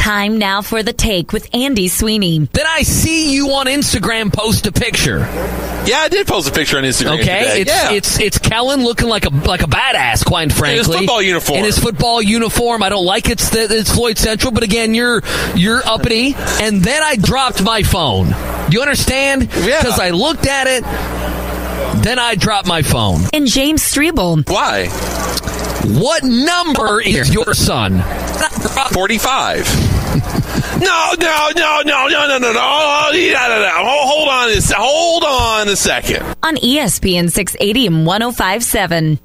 Time now for the take with Andy Sweeney. Then I see you on Instagram post a picture. Yeah, I did post a picture on Instagram. Okay, today. it's yeah. it's it's Kellen looking like a like a badass, quite frankly. his football uniform. In his football uniform. I don't like it's the, it's Floyd Central, but again, you're you're uppity. And then I dropped my phone. You understand? Yeah. Because I looked at it. Then I dropped my phone. And James Strebel. Why? What number is your son? 45. no, no, no, no, no, no, no, no, no, no, no, no. Hold on, a, hold on a second. On ESPN 680 and 1057.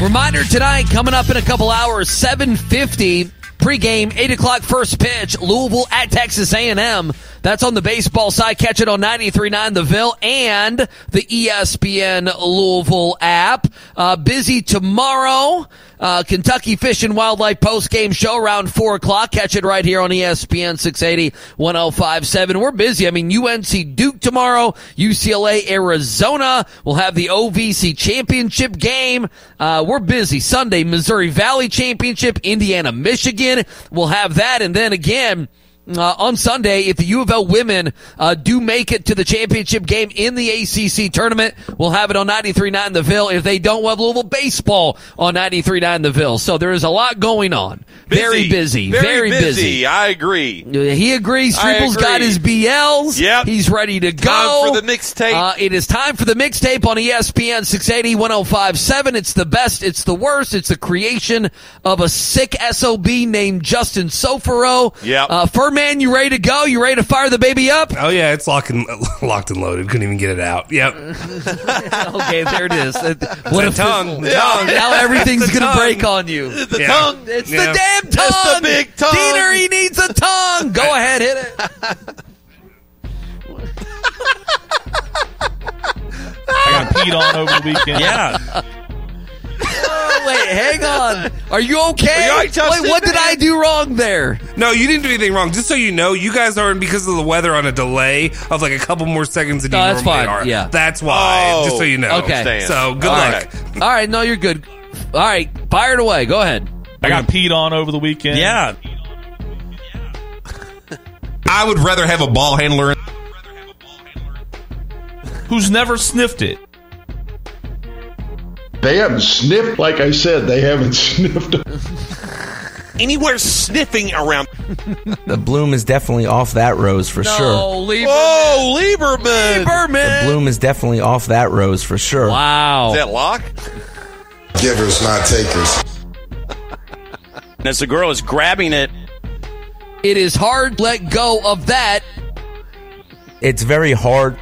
Reminder tonight, coming up in a couple hours, 750 pregame, 8 o'clock first pitch, Louisville at Texas A&M. That's on the baseball side. Catch it on 93.9 The Ville and the ESPN Louisville app. Uh, busy tomorrow. Uh, Kentucky Fish and Wildlife post game show around 4 o'clock. Catch it right here on ESPN 680 1057. We're busy. I mean, UNC Duke tomorrow, UCLA Arizona. We'll have the OVC championship game. Uh, we're busy. Sunday, Missouri Valley Championship, Indiana, Michigan. We'll have that. And then again, uh, on Sunday, if the U of L women uh, do make it to the championship game in the ACC tournament, we'll have it on 93.9 The Ville. If they don't, we'll have Louisville baseball on 93.9 The Ville. So there is a lot going on. Very busy. Very, busy. I agree. He agrees. Triple's got his BLs. Yep. He's ready to go. Time for the mixtape. Uh, it is time for the mixtape on ESPN 680 1057. It's the best. It's the worst. It's the creation of a sick SOB named Justin Sofaro. Yep. Uh, Furman, you ready to go? You ready to fire the baby up? Oh yeah, it's locked and locked and loaded. Couldn't even get it out. Yep. okay, there it is. What the a tongue. The tongue. Now everything's going to tongue. break on you. The Yeah. tongue. It's Yeah. the damn tongue. It's the big tongue. Deener, he needs a tongue. Go ahead, hit it. I got peed on over the weekend. Yeah. Oh, wait, hang on. Are you okay? Are you all right, Justin? wait, what did I do wrong there? No, you didn't do anything wrong. Just so you know, you guys are in because of the weather on a delay of like a couple more seconds than you No, that's normally fine. are. Yeah. that's why. Oh, just so you know. Okay. understand. So good All luck. right. All right, no, you're good. All right, fire it away. Go ahead. I got peed on over the weekend. Yeah. I would rather have a ball handler. Who's never sniffed it? They haven't sniffed, like I said, they haven't sniffed. Anywhere sniffing around. The bloom is definitely off that rose for sure. No, Lieberman. Whoa, Lieberman. Lieberman. Bloom is definitely off that rose for sure. Wow. Is that lock? Givers, not takers. And as the girl is grabbing it, It is hard to let go of that. It's very hard.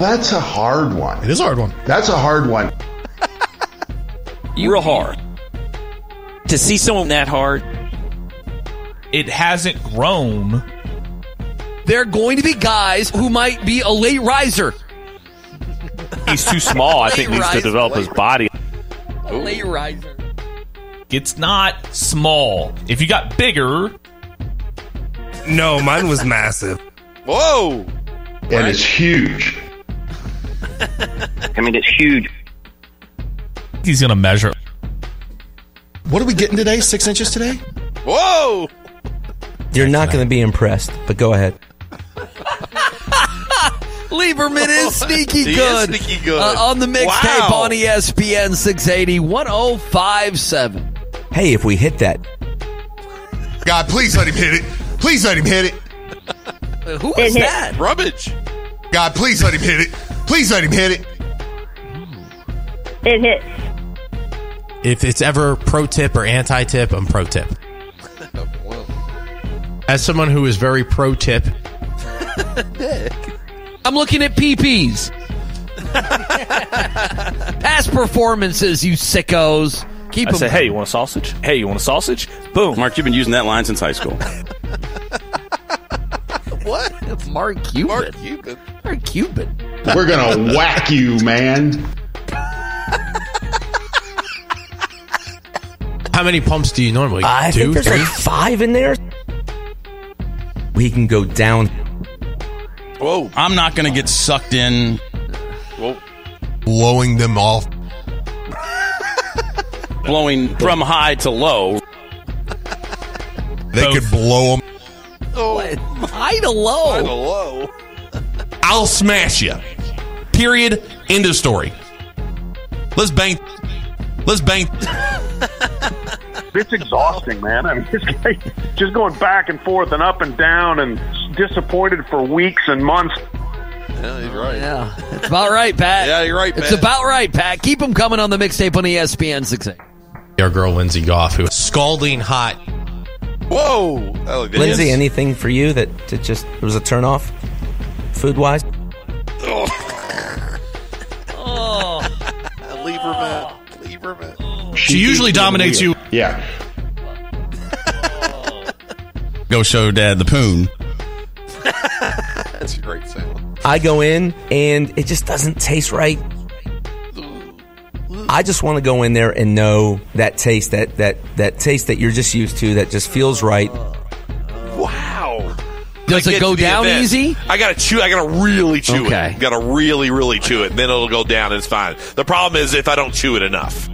That's a hard one. It is a hard one. That's a hard one. Real hard. To see someone that hard, It hasn't grown. There are going to be guys who might be a late riser. He's too small. I think Late needs to rise, develop his body. A late riser. It's not small. If you got bigger, No, mine was massive. Whoa. And it's huge. I mean, it's huge. He's gonna measure. What are we getting today? Six inches today? Whoa. You're not going to be impressed, but go ahead. Lieberman is sneaky He is good. sneaky good. Uh, on the mixtape Wow. on ESPN 680 1057. Hey, if we hit that, God, please let him hit it. Please let him hit it. Who It is hit. that? Rubbage. God, please let him hit it. Please let him hit it. It hits. If it's ever pro tip or anti tip, I'm pro tip. As someone who is very pro tip, I'm looking at PPs. Past performances, you sickos. Keep I them. say, hey, you want a sausage? Hey, you want a sausage? Boom. Mark, you've been using that line since high school. what? Mark Cuban. Mark Cuban. Mark Cuban. We're gonna whack you, man. How many pumps do you normally I do? think there's Three? like five in there. We can go down. Whoa. I'm not going to get sucked in. Whoa. Blowing them off. Blowing from high to low. They could blow them. Oh, high to low. High to low. I'll smash you. Period. End of story. Let's bang. Let's bang. It's exhausting, man. I mean, this guy just going back and forth and up and down and disappointed for weeks and months. Yeah, he's right. Yeah, it's about right, Pat. Yeah, you're right, It's about right, Pat. Keep them coming on the mixtape on ESPN 6 Our girl Lindsay Goff, who was scalding hot. Whoa. That Lindsay, anything for you that, that just it was a turn off, food wise? Oh. oh. Lieberman. Lieberman. She usually dominates you. Yeah. Go show dad the poon. That's a great sound. I go in and it just doesn't taste right. I just want to go in there and know that taste, that that that taste that you're just used to, that just feels right. Wow. Does I it go down event. easy? I gotta chew. I gotta really chew Okay. it. Gotta really, really chew it. And then it'll go down. and It's fine. The problem is if I don't chew it enough.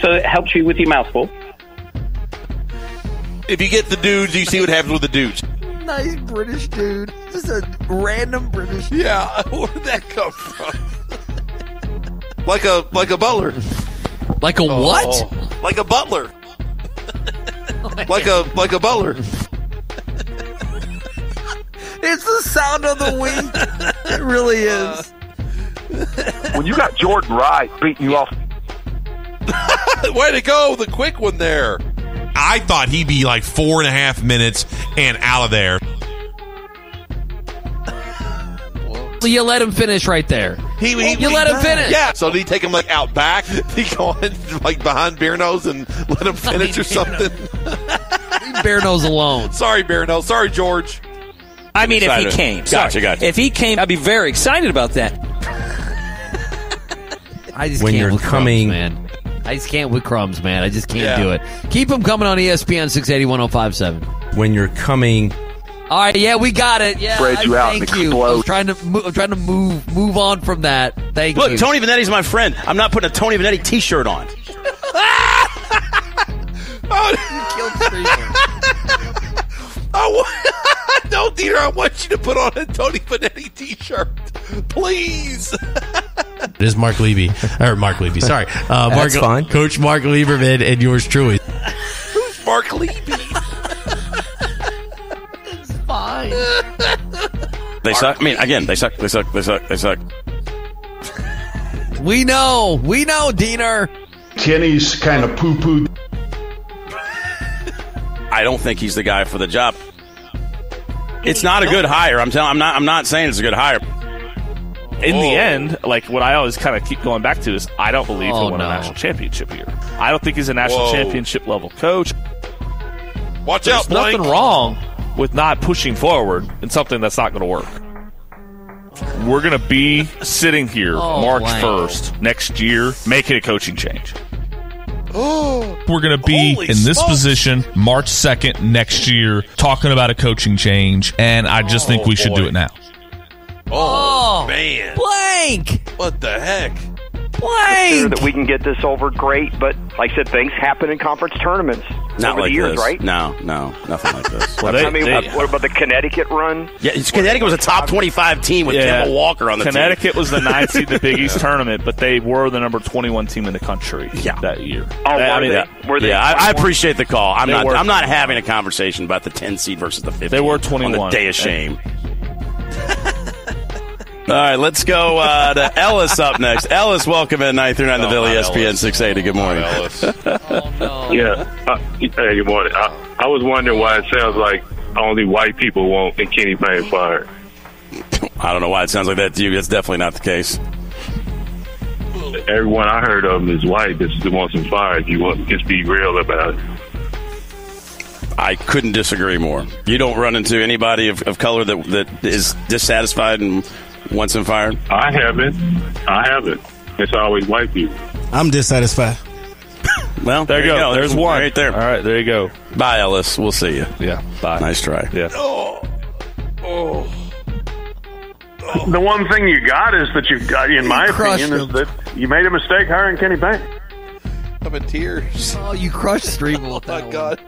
So it helps you with your mouthful. If you get the dudes, you see what happens with the dudes. Nice British dude. Just a random British. Yeah. Where did that come from? like a like a butler. Like a oh. what? Oh, like a butler. like a like a butler. It's the sound of the wing. it really is. When you got Jordan Wright beating you off Way to go, the quick one there. I thought he'd be like four and a half minutes and out of there. So you let him finish right there. He, he, you he- let him finish. Yeah. So did he take him like out back? He go in like behind Beer Nose and let him finish or something? Leave Bear Nose alone. Sorry, Bear Nose. Sorry, George. I mean, if he came. Gotcha, Sorry. gotcha. If he came, I'd be very excited about that. I just When can't you're coming- crumbs, man. I just can't with crumbs, man. I just can't Yeah. do it. Keep them coming on ESPN 680 1057. When you're coming, All right, yeah, we got it. Yeah, Spread you I- out and Thank you. I was trying to, mo- I'm trying to move, move on from that. Thank Look, you. Look, Tony Vanetti's my friend. I'm not putting a Tony Vanetti T-shirt on. oh, I want, no, Dieter, I want you to put on a Tony Vanetti t-shirt. Please. It is Mark Levy or Mark Levy. Sorry, uh, Mark, That's fine. Coach Mark Lieberman and yours truly. Who's Mark Levy? It's fine. They suck. I mean, again, they suck. They suck. They suck. They suck. We know. We know, Deener. Kenny's kind of poo poo. I don't think he's the guy for the job. It's not a good hire. I'm telling. I'm not. I'm not saying it's a good hire. In the end, like what I always kind of keep going back to is I don't believe Oh, he'll win no. a national championship here. I don't think he's a national Whoa. championship level coach. Watch There's out, Blank. nothing wrong with not pushing forward in something that's not going to work. We're going to be sitting here Oh, March blank. 1st next year making a coaching change. Oh, We're going to be Holy in this smokes. position March 2nd next year talking about a coaching change, and I just think Oh, we should do it now. oh, Oh. man. Blank. What the heck? Blank. Plank. that we can get this over, great. But like I said, things happen in conference tournaments Not over like the years, this. right? No, no, nothing like this. I mean, what about the Connecticut run? yeah, Connecticut was a top 25 team with Yeah. Kemba Walker on the Connecticut team. was the ninth seed in the Big East tournament, but they were the number 21 team in the country yeah. that year. Oh, They- I mean, they? that- Were they yeah, I, I appreciate the call. I'm not. I'm not having a conversation about the 10 seed versus the 15. They were On 21. the day of shame. All right, let's go uh, to Ellis up next. Ellis, welcome in 939 The Oh, Billy hi, ESPN Ellis. 680. Good morning. Yeah. Uh, hey, good morning. I, I was wondering why it sounds like only white people want a Kenny Payne fired. I don't know why it sounds like that to you. That's definitely not the case. Everyone I heard of is white that wants him fired. You want just be real about it. I couldn't disagree more. You don't run into anybody of, of color that that is dissatisfied and wants him fired. I haven't. I haven't. It's always white people. I'm dissatisfied. Well, There you go. There's one. right there. All right, there you go. Bye, Ellis. We'll see you. Yeah, bye. Nice try. Yeah. Oh. Oh. oh. The one thing you got is that you've got, in my crushed opinion, is that you made a mistake hiring Kenny Payne. I'm in tears. Oh, you crushed Streeble with oh, that my God.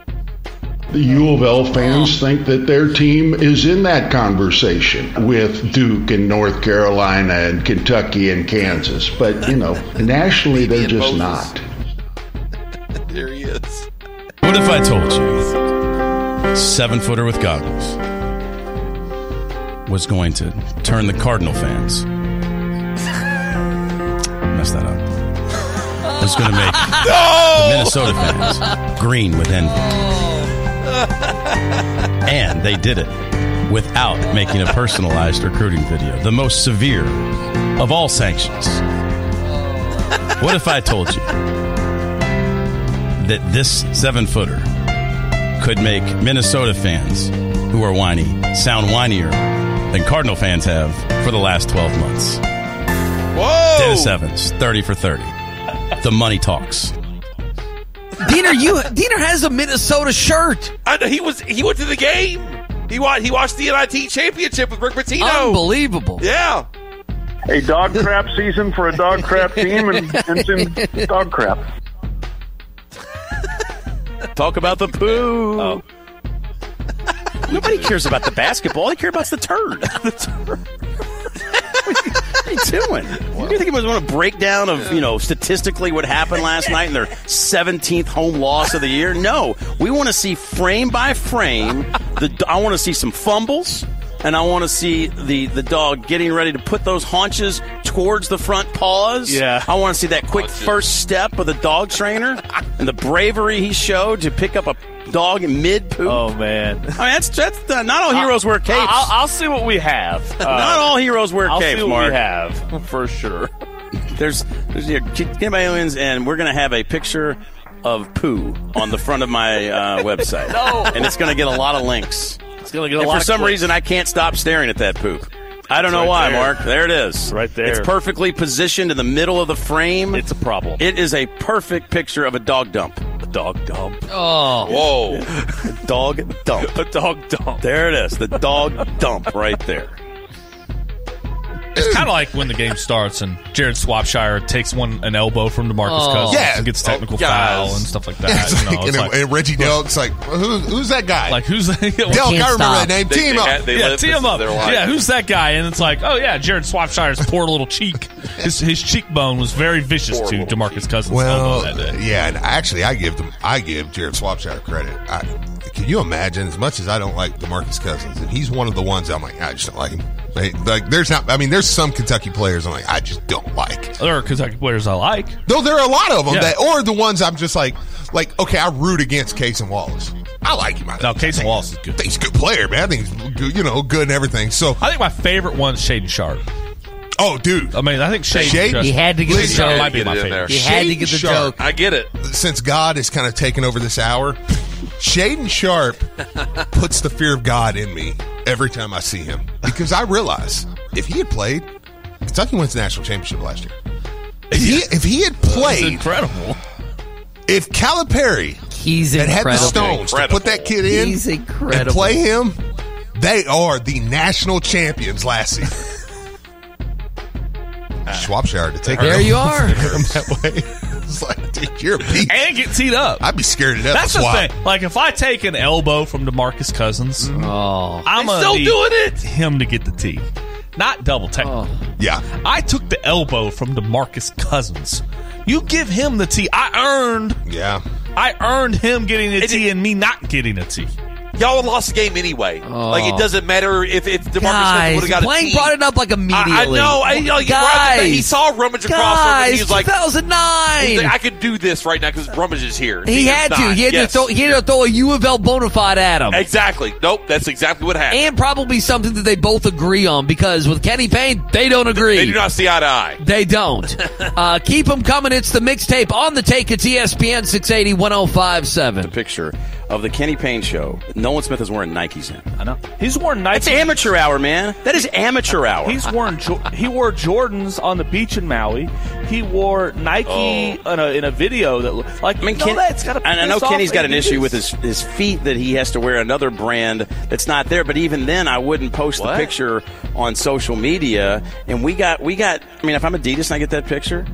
The U of L fans think that their team is in that conversation with Duke and North Carolina and Kentucky and Kansas. But, you know, nationally, they're just not. There he is. What if I told you seven footer with goggles was going to turn the Cardinal fans? Messed that up. Was going to make the Minnesota fans green with envy. And they did it without making a personalized recruiting video, the most severe of all sanctions. What if I told you that this seven footer could make Minnesota fans who are whiny sound whinier than Cardinal fans have for the last 12 months? Whoa! Dennis Evans, 30 for 30. The money talks. Deener, you Deener has a Minnesota shirt. I know, he was he went to the game. He watched he watched the NIT championship with Rick Pitino. Unbelievable. Yeah. A dog crap season for a dog crap team, and it's in dog crap. Talk about the poo. Oh. Nobody cares about the basketball. They care about the turd. the turd. What are you doing? You think it was want a breakdown of you know statistically what happened last night in their 17th home loss of the year? No, we want to see frame by frame. The I want to see some fumbles. And I want to see the, the dog getting ready to put those haunches towards the front paws. Yeah. I want to see that quick first step of the dog trainer and the bravery he showed to pick up a dog mid poop. Oh man. I mean, that's that's uh, not all heroes wear capes. I'll, I'll see what we have. Uh, not all heroes wear I'll capes, see what Mark. we have for sure. There's there's here, Kid by Aliens, and we're gonna have a picture of poo on the front of my uh, website, No. and it's gonna get a lot of links. It's gonna get a And lot for some clicks. reason, I can't stop staring at that poop. I don't It's know right why, there. Mark. There it is. Right there. It's perfectly positioned in the middle of the frame. It's a problem. It is a perfect picture of a dog dump. A dog dump. Oh. Whoa. Dog dump. A dog dump. There it is. The dog dump right there. It's kind of like when the game starts and Jared Swopshire takes one an elbow from Demarcus Oh. Cousins Yeah. and gets technical Oh, foul and stuff like that. It's you know, like, it's and, like, and Reggie Delk's like, who, who's that guy? like who's that? Delk, can't I remember stop. that name. They- Team they up. they yeah, lived tee this him as up. Yeah, who's that guy? And it's like, oh yeah, Jared Swopshire's poor little cheek. His his cheekbone was very vicious Poor to little Demarcus Cousins' Well, elbow that day. yeah, and actually, I give them, I give Jared Swopshire credit. I, can you imagine? As much as I don't like Demarcus Cousins, and he's one of the ones I'm like, I just don't like him. Like, like, there's not. I mean, there's some Kentucky players I'm like, I just don't like. There are Kentucky players I like. Though there are a lot of them Yeah. that, or the ones I'm just like, like, okay, I root against Cason Wallace. I like him. I No, Cason Wallace is good. I think he's a good player, man. I think he's good, you know, good and everything. So, I think my favorite one's Shaedon Sharpe. oh, dude, I mean, I think Shaedon. Shaedon- just- He had to get the Listen, Sharp joke. might be Get my favorite. there. He had to get the Sharp. joke. I get it. since God has kind of taken over this hour, Shaedon Sharpe puts the fear of God in me every time I see him because I realize if he had played, Kentucky wins the national championship last year. If he, if he had It's played, incredible. if Calipari He's had had the incredible. stones to put that kid in He's and play him, they are the national champions last season. Swopshire to take him There her you home are. That way. It's like, dude, you're a beast. and get teed up. I'd be scared to death. That's to the swap. thing. Like if I take an elbow from Demarcus Cousins, mm-hmm. Oh. I'm They gonna still need doing it. him to get the tee, not double take. Oh. Yeah. I took the elbow from Demarcus Cousins. You give him the tee. I earned. Yeah. I earned him getting the tee and me not getting a tee. Y'all would lost the game anyway. Like it doesn't matter if if DeMarcus Smith would have got a Blank brought it up like I, immediately. I know. I, you know, like, guys, he saw rummage across guys, him. and He was like, 2009. he's like, I could do this right now because rummage is here. he is had to. He had Yes. to throw. He had to throw a U of L bona fide at him. Exactly. Nope. That's exactly what happened. and probably something that they both agree on because with Kenny Payne, they don't agree. They do not see eye to eye. They don't. uh, keep them coming. It's the mixtape on the take. It's ESPN 680 1057. Picture of the Kenny Payne show. Nolan Smith is wearing Nikes in. I know. He's worn Nike. That's amateur hour, man. That is amateur hour. He's worn Jo- he wore Jordans on the beach in Maui. He wore Nike oh. in, a, in a video that looked like Oh. I mean, Ken, that's gotta and I know Kenny's got an issue with his, his feet that he has to wear another brand that's not there. But even then, I wouldn't post What? the picture on social media. And we got we got. I mean, if I'm Adidas and I get that picture,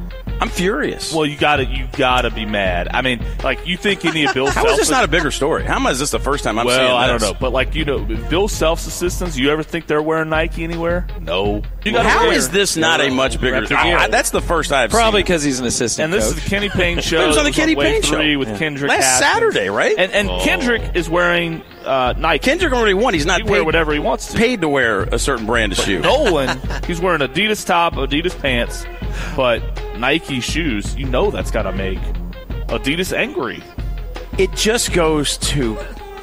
I'm furious. Well, you gotta you gotta be mad. I mean, like you think any of Bill How is this Self's- not a bigger story? How is this the first time I'm well, seeing I don't know, but like you know, Bill Self's assistants. You ever think they're wearing Nike anywhere? No. You Well, how wear- is this not a much bigger? I- I- that's the first I've Probably because he's an assistant. And this coach. is the Kenny Payne show. It was on the Kenny Wave Payne show. with Yeah. Kendrick Last Haskins. Saturday, right? And, and Oh. Kendrick is wearing uh, Nike. Kendrick already won. He's not He can wear whatever he wants to. paid to wear a certain brand of shoe. Nolan, he's wearing Adidas top, Adidas pants, but Nike shoes. You know that's got to make Adidas angry. It just goes to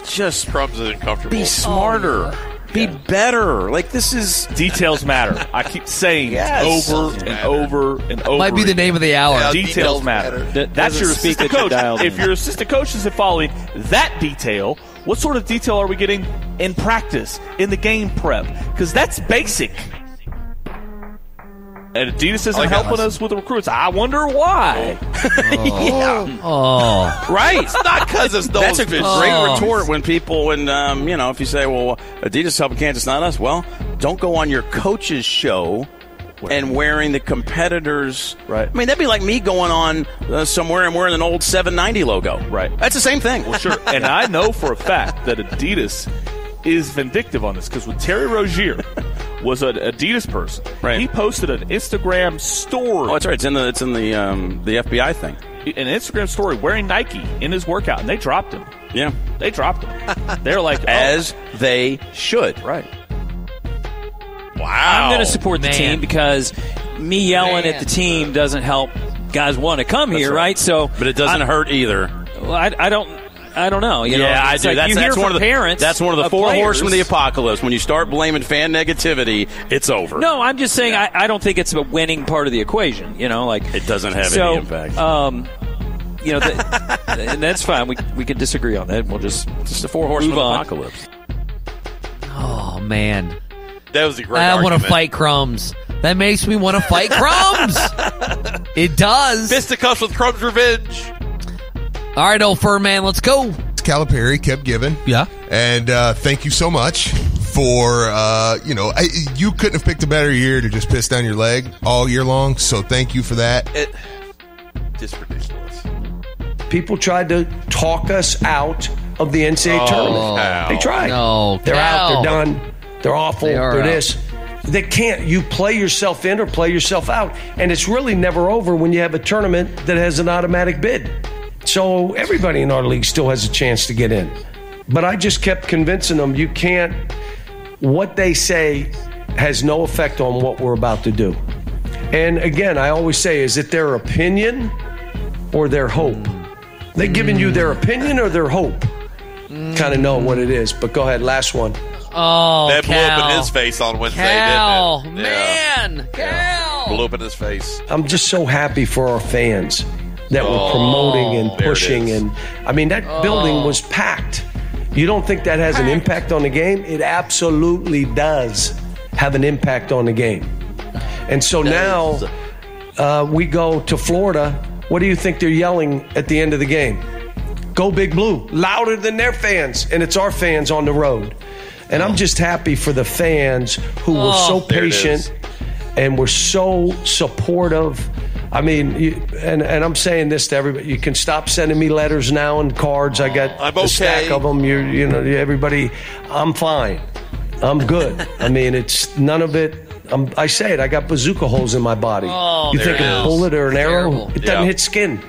just Crumbs is uncomfortable. be smarter, oh, be better. Like this is Details matter. I keep saying Yes. over and over and over. Might be the name of the hour. Yeah, Details, details matter. matter. That That's your assistant coach. If your assistant coach isn't following that detail, what sort of detail are we getting in practice, in the game prep? Because that's basic. And Adidas isn't like helping us with the recruits. I wonder why. yeah. Oh. Right. It's not because it's That's a great Oh. retort when people, when um, you know, if you say, "Well, Adidas helping Kansas, not us." Well, don't go on your coach's show and wearing the competitors. Right. I mean, that'd be like me going on uh, somewhere and wearing an old 790 logo. Right. That's the same thing. Well, sure. and I know for a fact that Adidas is vindictive on this because with Terry Rozier was an Adidas person, Right. he posted an Instagram story, Oh, that's right. It's in the it's in the um, the FBI thing. an Instagram story wearing Nike in his workout, and they dropped him. Yeah. They dropped him. They're like, oh, As they should. right. wow. I'm going to support the team because me yelling at the team doesn't help guys want to come here, right. So, But it doesn't I, hurt either. well, I, I don't. I don't know. You know, yeah, I do. like that's you that's hear one of the parents. That's one of the four players. horsemen of the apocalypse. When you start blaming fan negativity, it's over. No, I'm just saying I, I don't think it's a winning part of the equation. You know, like It doesn't have so, any impact. Um, you know, the, and that's fine. We we can disagree on that. We'll just It's the four horsemen of the apocalypse. Oh, man. That was a great I want to fight crumbs. That makes me want to fight crumbs. it does. Fisticuffs with Crumbs Revenge. All right, old fur man, let's go. Calipari kept giving. Yeah. And uh, thank you so much for, uh, you know, I, you couldn't have picked a better year to just piss down your leg all year long. So thank you for that. It, just ridiculous. People tried to talk us out of the NCAA Oh, tournament. Cal. They tried. No, they're out. They're done. They're awful. They They are are this. They can't. You play yourself in or play yourself out, and it's really never over when you have a tournament that has an automatic bid. So everybody in our league still has a chance to get in. But I just kept convincing them you can't. What they say has no effect on what we're about to do. And again, I always say, is it their opinion or their hope? They giving you their opinion or their hope? Kind of know what it is. But go ahead, last one. Oh, that blew up in his face on Wednesday, Cal, didn't it? Yeah. man, Cal. Blew up in his face. I'm just so happy for our fans that Oh, were promoting and pushing. And I mean, that building was packed. You don't think that has an impact on the game? It absolutely does have an impact on the game. And so now uh, we go to Florida. What do you think they're yelling at the end of the game? Go Big Blue, louder than their fans, and it's our fans on the road. And I'm just happy for the fans who were Oh, so patient and were so supportive. I mean, you, and and I'm saying this to everybody: you can stop sending me letters now and cards. I got I'm a stack of them. You you know, everybody, I'm fine. I'm good. I mean, it's none of it. I'm, I say it. I got bazooka holes in my body. Oh, you think a bullet or an arrow? It doesn't Yeah. hit skin.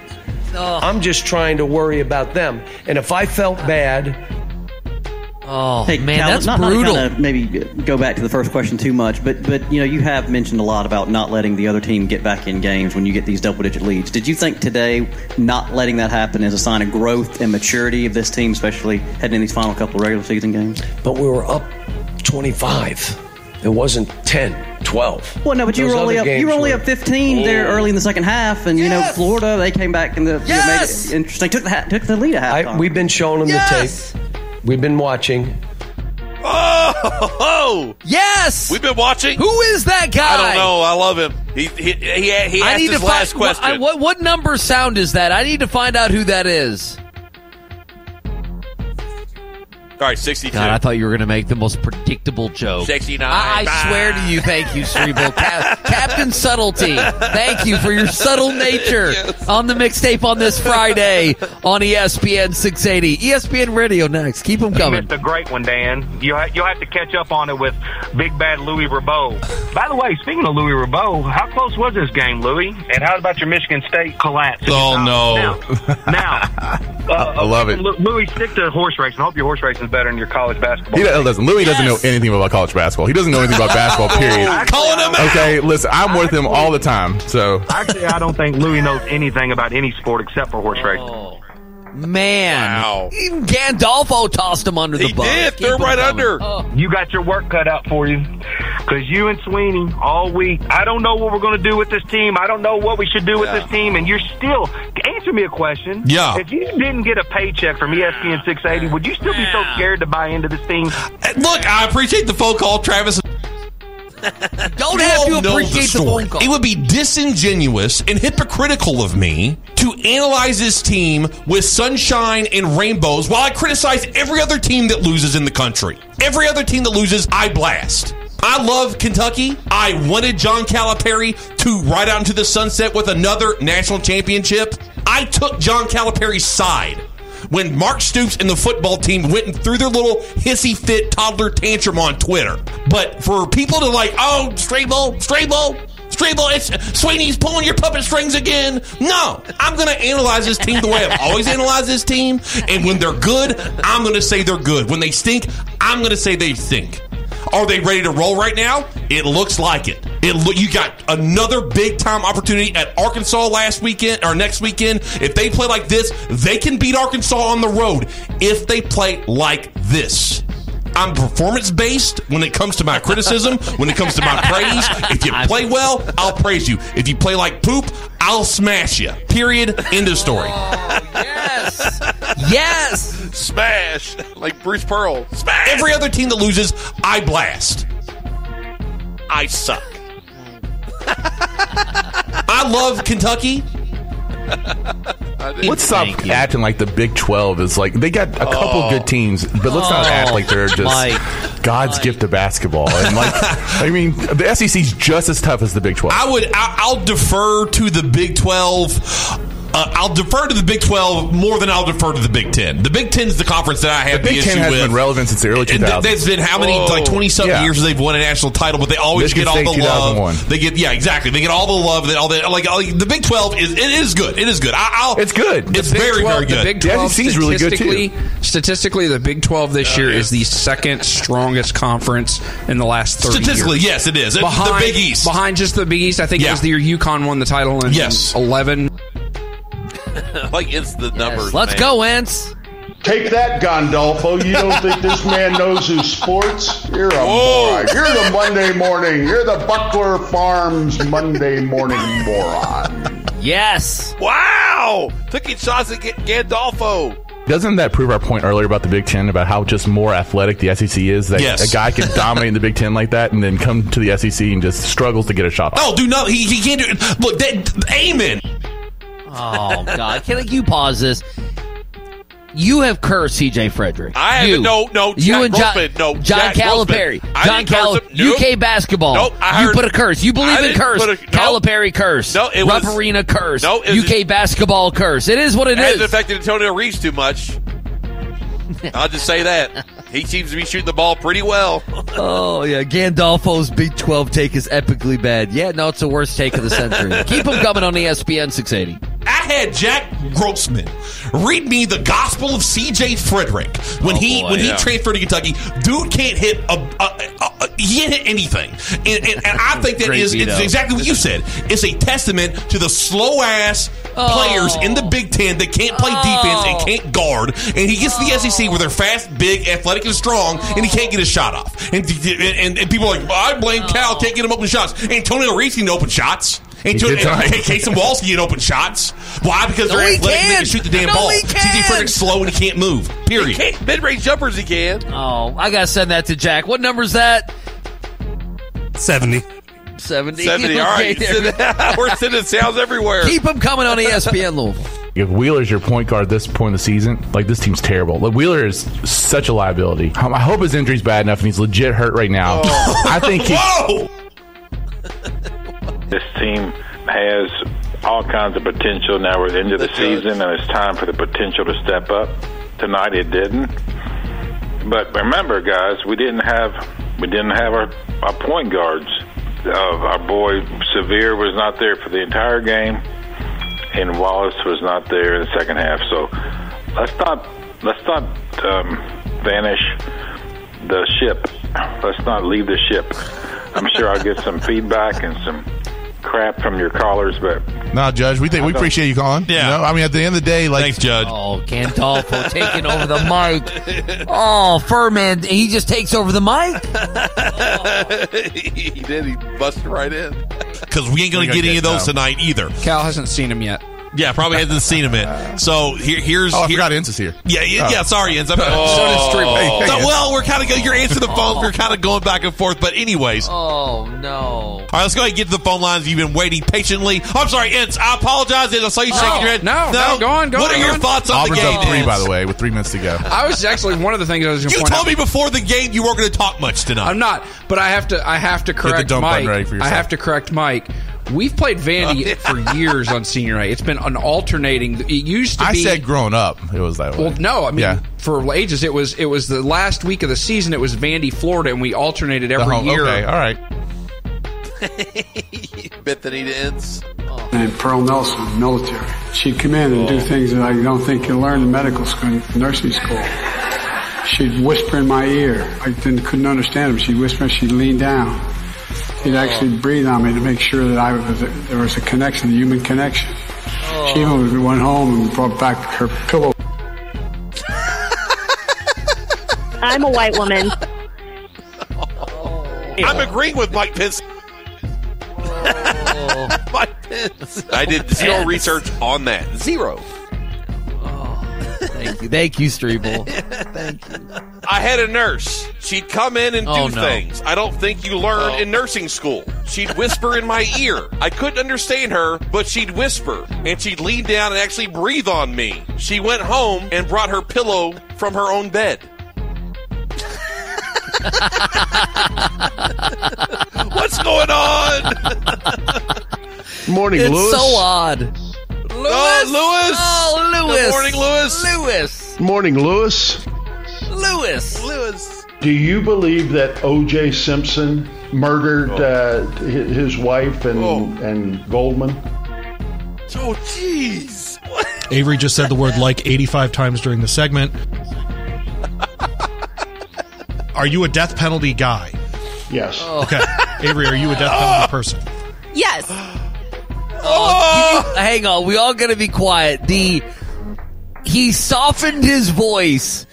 I'm just trying to worry about them. And if I felt bad, oh Hey, Cal, not, Not to kind of maybe go back to the first question too much, but but you know you have mentioned a lot about not letting the other team get back in games when you get these double-digit leads. Did you think today not letting that happen is a sign of growth and maturity of this team, especially heading in these final couple of regular season games? but we were up 25. It wasn't 10, 12. Well, no, but you were only up. You were only were- up 15 there oh. early in the second half, and you know Florida they came back and the, you know, made it interesting. Took the ha- took the lead at halftime. I, we've been showing them Yes! the tape. We've been watching. Oh, yes. We've been watching. Who is that guy? I don't know. I love him. He he he, he I need his to last find what, question. I- what what number sound is that? I need to find out who that is. All right, sixty-two. God, I thought you were going to make the most predictable joke. 69. I, I swear to you, thank you, Cerebral Cap- Captain Subtlety. Thank you for your subtle nature on the mixtape on this Friday on ESPN 680. ESPN Radio next. Keep them coming. missed a great one, Dan. You ha- you'll have to catch up on it with Big Bad Louis Rabeau. By the way, speaking of Louis Rabeau, how close was this game, Louis? And how about your Michigan State collapse? Oh, no. Now, uh, I love it. Louis, stick to horse racing. I hope your horse racing is better than your college basketball. He doesn't. Louis doesn't know anything about college basketball. He doesn't know anything about basketball. Period. Calling him out. Okay, listen. I'm with him all the time. So Actually, I don't think Louis knows anything about any sport except for horse racing. Oh, man. Even Gandolfo tossed him under the bus. Keep They're right coming. under. Oh. You got your work cut out for you. Because you and Sweeney all week, I don't know what we're going to do with this team. I don't know what we should do with this team. And you're still, answer me a question. Yeah. If you didn't get a paycheck from ESPN 680, would you still be so scared to buy into this team? Look, I appreciate the phone call, Travis. Don't have all to appreciate the story. phone call. It would be disingenuous and hypocritical of me to analyze this team with sunshine and rainbows while I criticize every other team that loses in the country. Every other team that loses, I blast. I love Kentucky. I wanted John Calipari to ride out into the sunset with another national championship. I took John Calipari's side when Mark Stoops and the football team went through their little hissy fit toddler tantrum on Twitter. But for people to like, oh, ball, straight ball, it's Sweeney's pulling your puppet strings again. No, I'm going to analyze this team the way I've always analyzed this team. And when they're good, I'm going to say they're good. When they stink, I'm going to say they stink. Are they ready to roll right now? It looks like it. It look you got another big time opportunity at Arkansas last weekend or next weekend. If they play like this, they can beat Arkansas on the road. If they play like this. I'm performance based when it comes to my criticism, when it comes to my praise. If you play well, I'll praise you. If you play like poop, I'll smash you. Period. End of story. Oh, yes. Yes. Smash like Bruce Pearl. Smash. Every other team that loses, I blast. I suck. I love Kentucky. let's stop acting like the Big Twelve is like they got a couple Oh. good teams, but let's not Oh, act like they're just Mike. God's gift to basketball. And like, I mean, the SEC's just as tough as the Big Twelve. I would. I, I'll defer to the Big Twelve. Uh, I'll defer to the Big Twelve more than I'll defer to the Big Ten. The Big Ten is the conference that I have the Big issue Ten has with. been relevant since the early And 2000s. th- There's been how many, like twenty something Yeah. years they've won a national title, but they always Michigan get all State, the love. They get, yeah, exactly. They get all the love. That all that, like all, the Big Twelve is it is good. It is good. I, I'll, it's good. It's Big very 12 very good. The Big 12 the really good statistically, statistically, the Big 12 this year is the second strongest conference in the last 30 Statistically, years. yes, it is. It's the Big East. Behind just the Big East, I think Yeah. it was the year UConn won the title in Yes. 11. like it's the numbers. Let's man. go, Ents. Take that, Gandolfo. You don't think this man knows who's sports? You're a Whoa. moron. You're the Monday morning. You're the Buckler Farms Monday morning moron. Yes. Wow. Taking shots at G- Gandolfo. Doesn't that prove our point earlier about the Big Ten about how just more athletic the SEC is? That Yes. a guy can dominate the Big Ten like that and then come to the SEC and just struggles to get a shot. off. No, do not. He, he can't do it. Look, that, amen. Oh God! Can like, you pause this? You have cursed CJ Fredrick. I haven't- You. no, no, You Jack and John, Grossman, no, John Jack Calipari. Grossman. I John didn't curse Calipari. him. Nope. UK basketball. Nope, I you heard- put a curse. You believe I in didn't curse. put a- nope. Calipari curse. No, it was- Rupp-Arena curse. No, it was UK basketball curse. It is what it It hasn't affected Antonio Reeves too much. I'll just say that. He seems to be shooting the ball pretty well. Oh yeah, Gandolfo's Big Twelve take is epically bad. Yeah, no, it's the worst take of the century. Keep him coming on ESPN 680. I had Jack Grossman read me the Gospel of C.J. Fredrick when oh, he boy, when he transferred to Kentucky. Dude can't hit a, a, a, a he can't hit anything, and, and, and I think that Great is it's exactly what you said. It's a testament to the slow ass players in the oh. Big Ten that can't play defense and oh. can't guard, and he gets to the oh. SEC where they're fast, big, athletic, and strong, and he can't get his shot off. And and, and people are like, I blame Cal, can't get him open shots. Antonio Reeves can open shots. Antonio, did tonight. and Cason Wallace can get open shots. Why? Because they're he athletic and they can. can shoot the damn No, ball. he CJ can. Fredrick's slow and he can't move. He Period. can't mid-range jumpers. He can. Oh, I gotta send that to Jack. What number is that? 70. 70. Seventy. Okay, right, we're sending sounds everywhere. Keep them coming on ESPN Louisville. If Wheeler's your point guard at this point in the season, like this team's terrible. Like Wheeler is such a liability. Um, I hope his injury's bad enough and he's legit hurt right now. I think he, Whoa! This team has all kinds of potential. Now we're into the That's season, and it's time for the potential to step up. Tonight it didn't. But remember, guys, we didn't have we didn't have our, our point guards. Our boy Severe was not there for the entire game, and Wallace was not there in the second half. So let's not let's not um, vanish the ship. Let's not leave the ship. I'm sure I'll get some feedback and some crap from your callers, but No, Judge, we think we appreciate you calling. Yeah. You know, I mean, at the end of the day, like, Thanks, Judge. Oh, Gandolfo taking over the mic. Oh, Furman, he just takes over the mic. he did. He busted right in. Because we ain't going We to get gotta any of those them. tonight either. Cal hasn't seen him yet. Yeah, probably hasn't seen him yet. So here, here's oh, I here- forgot Ince is here. Yeah, yeah, Oh. yeah. Sorry, Enz. I'm, oh. So did Street. Hey, hey, So, Enz. well, we're kind of you're answering the phone. We're kind of going back and forth. But anyways, all Oh no. right, let's go ahead and get to the phone lines. You've been waiting patiently. Oh, I'm sorry, Enz. I apologize. I saw you shaking your head. no, no, go on, go on. What on, are go your on. thoughts on Auburn's the game? up three, Enz? by the way, with three minutes to go. I was actually one of the things I was going to You point told out. me before the game you weren't going to talk much tonight. I'm not, but I have to. I have to correct dump button Mike. ready for I yourself. have to correct Mike. We've played Vandy for years on senior night. It's been an alternating. It used to be I be. said growing up, it was that way. well, no, I mean Yeah. for ages it was it was the last week of the season. It was Vandy, Florida, and we alternated every home- year. Okay, all right. Bethany ends. named Pearl Nelson, military. She'd come in and do oh. things that I don't think you learn in medical school, nursing school. She'd whisper in my ear. I didn't, couldn't understand her. She'd whisper. She'd lean down. She'd actually oh. breathe on me to make sure that I was there was a connection, a human connection. She oh. even went home and brought back her pillow. I'm a white woman. Oh. I'm agreeing with Mike Pence. Mike Pence. I did zero research on that. Zero. Thank you, thank you, Streeble. Thank you. I had a nurse. She'd come in and oh, do Oh, no. things I don't think you learn Oh. in nursing school. She'd whisper in my ear. I couldn't understand her, but she'd whisper. And she'd lean down and actually breathe on me. She went home and brought her pillow from her own bed. What's going on? Morning, It's Lewis. so odd. Lewis. Oh, Lewis. Oh, Lewis. Good morning, Lewis. Lewis. Morning, Lewis. Lewis. Lewis. Do you believe that O.J. Simpson murdered uh, his wife and Oh. and Goldman? Oh, jeez. Avery just said the word like 85 times during the segment. Are you a death penalty guy? Yes. Okay. Avery, are you a death penalty person? Yes. Oh, you- hang on. We all got to be quiet. The he softened his voice,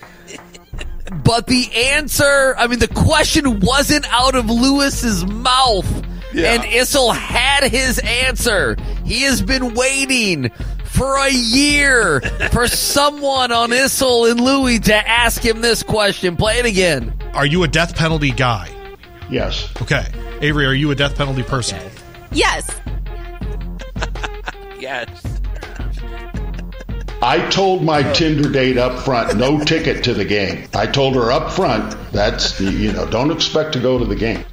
but the answer. I mean, the question wasn't out of Lewis's mouth, Yeah. and Issel had his answer. He has been waiting for a year for someone on Issel and Louis to ask him this question. Play it again. Are you a death penalty guy? Yes. Okay. Avery, are you a death penalty person? Yes. Yes. I told my Tinder date up front, no ticket to the game. I told her up front, that's the, you know, don't expect to go to the game.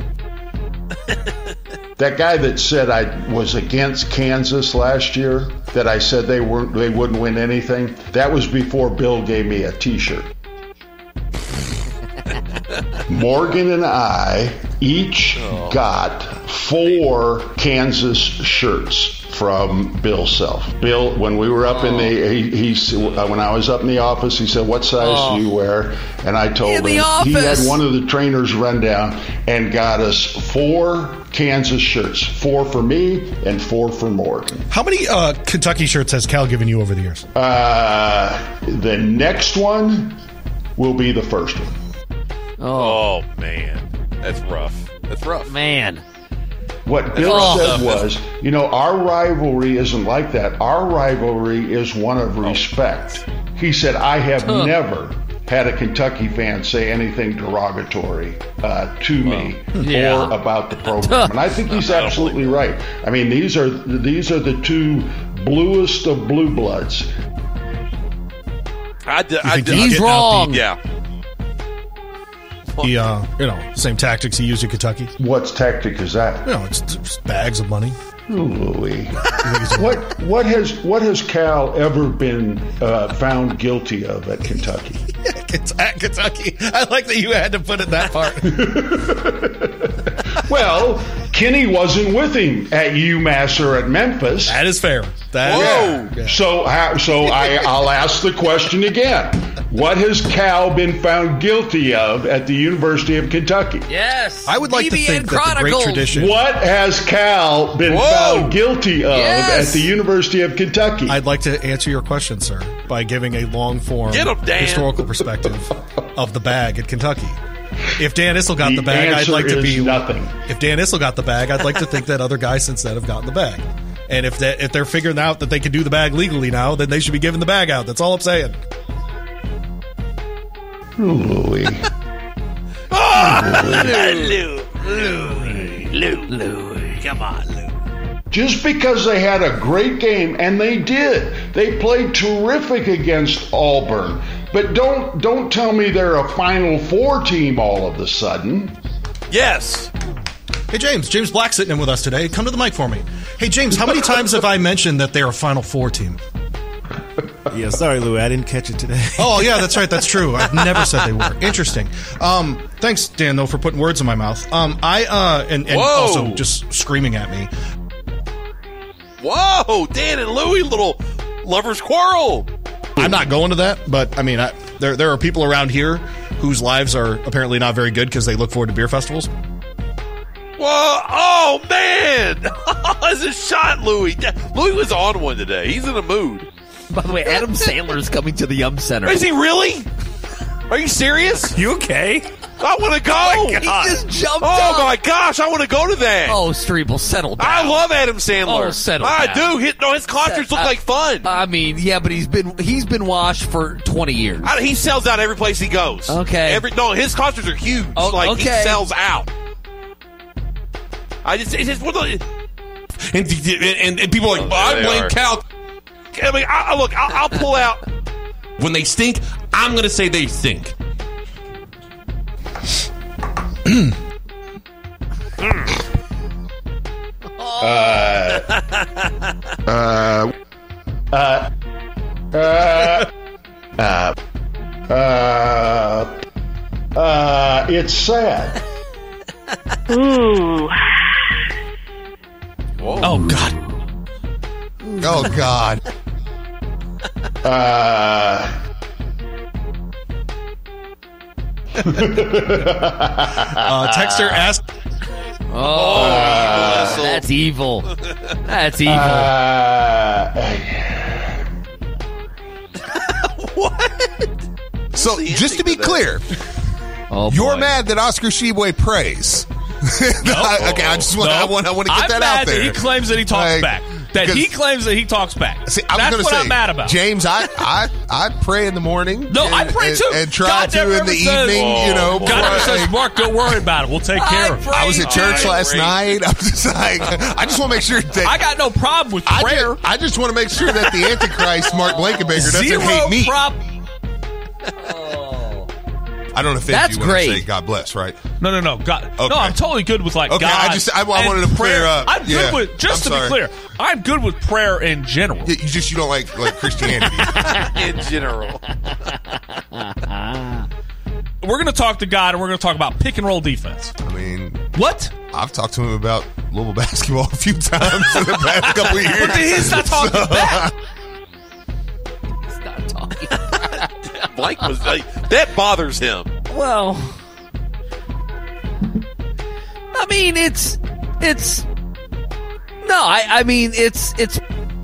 That guy that said I was against Kansas last year, that I said they weren't they wouldn't win anything, that was before Bill gave me a t-shirt. Morgan and I each oh. got four Kansas shirts from Bill Self. Bill, when we were up in the, he, he s- when I was up in the office, he said, "What size Oh. do you wear?" And I told In him the he had one of the trainers run down and got us four Kansas shirts, four for me and four for Morgan. How many uh, Kentucky shirts has Cal given you over the years? Uh, the next one will be the first one. Oh, man, that's rough. That's rough, man. What Bill Oh. said was, you know, our rivalry isn't like that. Our rivalry is one of respect. He said, I have Huh. never had a Kentucky fan say anything derogatory uh, to me yeah. or about the program, and I think he's absolutely right. I mean, these are these are the two bluest of blue bloods. I d- I think he's I- wrong? Yeah. He, uh, you know, same tactics he used at Kentucky. What's tactic is that? You know, it's just bags of money. Louis. what what has what has Cal ever been uh, found guilty of at Kentucky? It's at Kentucky. I like that you had to put in that part. Well, Kenny wasn't with him at UMass or at Memphis. That is fair. That yeah. So, how, so I, I'll ask the question again. What has Cal been found guilty of at the University of Kentucky? Yes. I would like to BBN think that the great tradition. What has Cal been Whoa. found guilty of Yes. at the University of Kentucky? I'd like to answer your question, sir, by giving a long form Get 'em, Dan. historical perspective of the bag at Kentucky. If Dan Issel got the, The bag, I'd like to be nothing. If Dan Issel got the bag, I'd like to think that other guys since then have gotten the bag. And if they, if they're figuring out that they can do the bag legally now, then they should be giving the bag out. That's all I'm saying. Louis. Lou, Louie, Lou, Louie, come on, Lou. Just because they had a great game, and they did. They played terrific against Auburn. But don't don't tell me they're a Final Four team all of a sudden. Yes. Hey James, James Black sitting in with us today. Come to the mic for me. Hey James, how many times have I mentioned that they're a Final Four team? Yeah, sorry, Lou. I didn't catch it today. Oh yeah, that's right. That's true. I've never said they were. Interesting. Um, thanks, Dan, though, for putting words in my mouth. Um, I uh, and, and also just screaming at me. Whoa, Dan and Louie, little lovers quarrel. I'm not going to that, but I mean, I, there there are people around here whose lives are apparently not very good because they look forward to beer festivals. Whoa! Oh man! That's a shot, Louie. Louie was on one today. He's in a mood. By the way, Adam Sandler is coming to the Yum Center. Is he really? Are you serious? You okay? I want to go. Oh my God. He just jumped Oh up. my gosh! I want to go to that. Oh, Streeple, settle down. I love Adam Sandler. Oh, settle I down. do. His, no, his concerts Set- look I- like fun. I mean, yeah, but he's been he's been washed for 20 years. I, he sells out every place he goes. Okay. Every no, his concerts are huge. Oh, like he sells out. I just it's just one of the, And, and, and people are like, oh, well, I blame are. Cal. I mean, I, I- look, I'll, I'll pull out. When they stink, I'm going to say they stink. Uh, uh, uh, uh, uh, uh, uh, it's sad. Ooh. Oh God. Oh God. Uh, Uh, Texter asked. Oh, that's evil. That's evil. Uh, So just to be clear, Oh, you're mad that Oscar Tshiebwe prays. okay, I just want, I want, I want to get I'm that mad out there. That he claims that he talks Like, back. That he claims that he talks back. See, I That's what say, I'm mad about. James, I, I I pray in the morning. No, I and- pray and- too. And try God to in the says- evening. You know, God never says, Mark, don't worry about it. We'll take care of it. I was at church last night. I was just like, I just want to make sure that I got no problem with I prayer. Just, I just want to make sure that the Antichrist, Mark Blankenbaker, doesn't Zero hate me. problem. I don't offend That's you when great. I say God bless, right? No, no, no. God, Okay. No, I'm totally good with like Okay, God. I just- I- I wanted to clear prayer. up. I'm good Yeah, with just I'm to sorry. be clear. I'm good with prayer in general. You just you don't like like Christianity. in general. We're going to talk to God, and we're going to talk about pick and roll defense. I mean, what? I've talked to him about Louisville basketball a few times in the past couple of years. But then he's not talking So- back. Blake was like, that bothers him. Well, I mean, it's it's no, I I mean, it's it's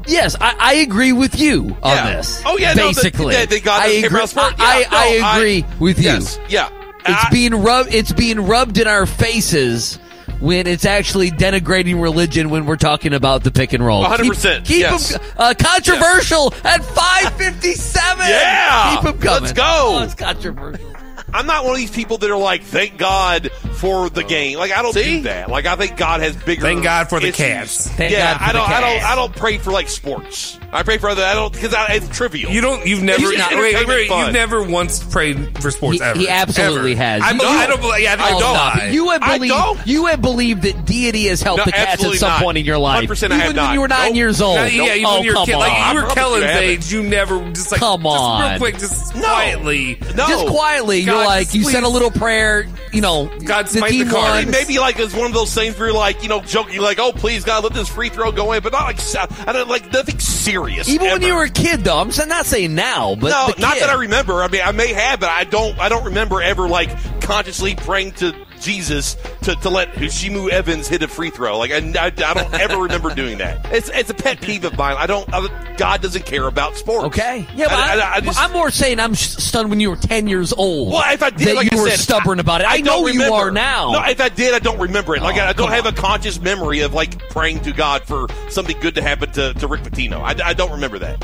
yes, I, I agree with you on Yeah. this. Oh, yeah, no, the- basically, yeah, the I agree. I, Yeah, I, no, I agree with you. yes, yeah. it's being rubbed. It's being rubbed in our faces. When it's actually denigrating religion when we're talking about the pick and roll. 100%, Keep, keep yes. 'em, uh, controversial at 557. Yeah. Keep them coming. Let's go. Oh, it's controversial. I'm not one of these people that are like, thank God for the game. Like I don't See? do that. Like I think God has bigger. Thank God for the issues. Cavs. Thank yeah, God for I don't. I don't. I don't pray for like sports. I pray for other. I don't because it's trivial. You don't. You've never. It's just wait, wait, wait, you've never once prayed for sports He- ever. he absolutely Ever. has. I, You- I don't. believe- Yeah, I Oh, don't. stop it. You have believed you have believed that deity has helped No, the cats at some not. point in your life. 100% I even have when not. you were nine Nope. years old. Now, yeah, even oh, oh when you're kid, like you were promise Kellen's you age, you never just like Come on. real quick, just quietly. No. Just quietly, you're God, like you said a little prayer. You know, God the smite the team card. won. Maybe like it's one of those things where you're like, you know, joking, like, oh, please God, let this free throw go in, but not like, I don't like nothing serious. Even when you were a kid, though. I'm not saying now, but no, the not that I remember. I mean, I may have, but I don't. I don't remember ever like consciously praying to Jesus to, to let Heshimu Evans hit a free throw. Like I, I, I don't ever remember doing that. It's it's a pet peeve of mine. I don't. I, God doesn't care about sports. Okay. Yeah, but I, I, I- I just- am more saying I'm stunned when you were 10 years old. Well, if I did, like you I were said, stubborn about it. I, don't know you remember. are now. No, if I did, I don't remember it. Like Oh, I don't have on. a conscious memory of like praying to God for something good to happen to, to Rick Pitino. I, I don't remember that.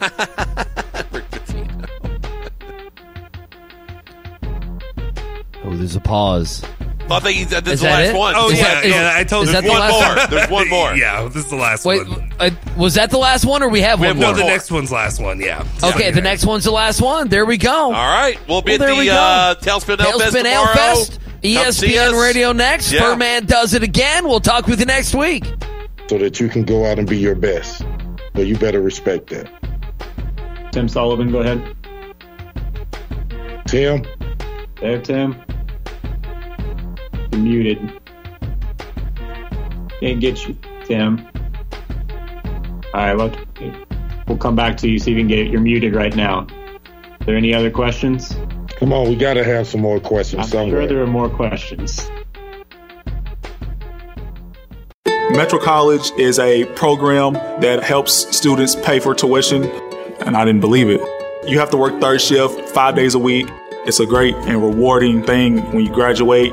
oh, there's a pause. I think he's, this is Is the that last it? one. Oh Is yeah, that- is- yeah. I told is you that the one last more. There's one more. yeah, this is the last Wait, one. uh, was that the last one, or we have We one have No, more? the next one's last one. Yeah. Okay, the next one's the last one. There we go. All right, we'll be Well, there at we the go. uh, Tailspin Ale Fest Tailspin Ale tomorrow. Fest, Come see us. ESPN Radio next. Yeah. Furman does it again. We'll talk with you next week. so that you can go out and be your best. But you better respect that. Tim Sullivan, go ahead. Tim, There, Tim. You're muted. Can't get you, Tim. All right, look, we'll come back to you. See if you can get it. You're muted right now. Are there any other questions? come on, we got to have some more questions I'm somewhere. sure there are more questions. Metro College is a program that helps students pay for tuition, and I didn't believe it. You have to work third shift five days a week. It's a great and rewarding thing when you graduate.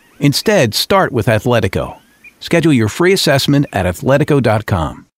Instead, start with Athletico. Schedule your free assessment at athletico.com.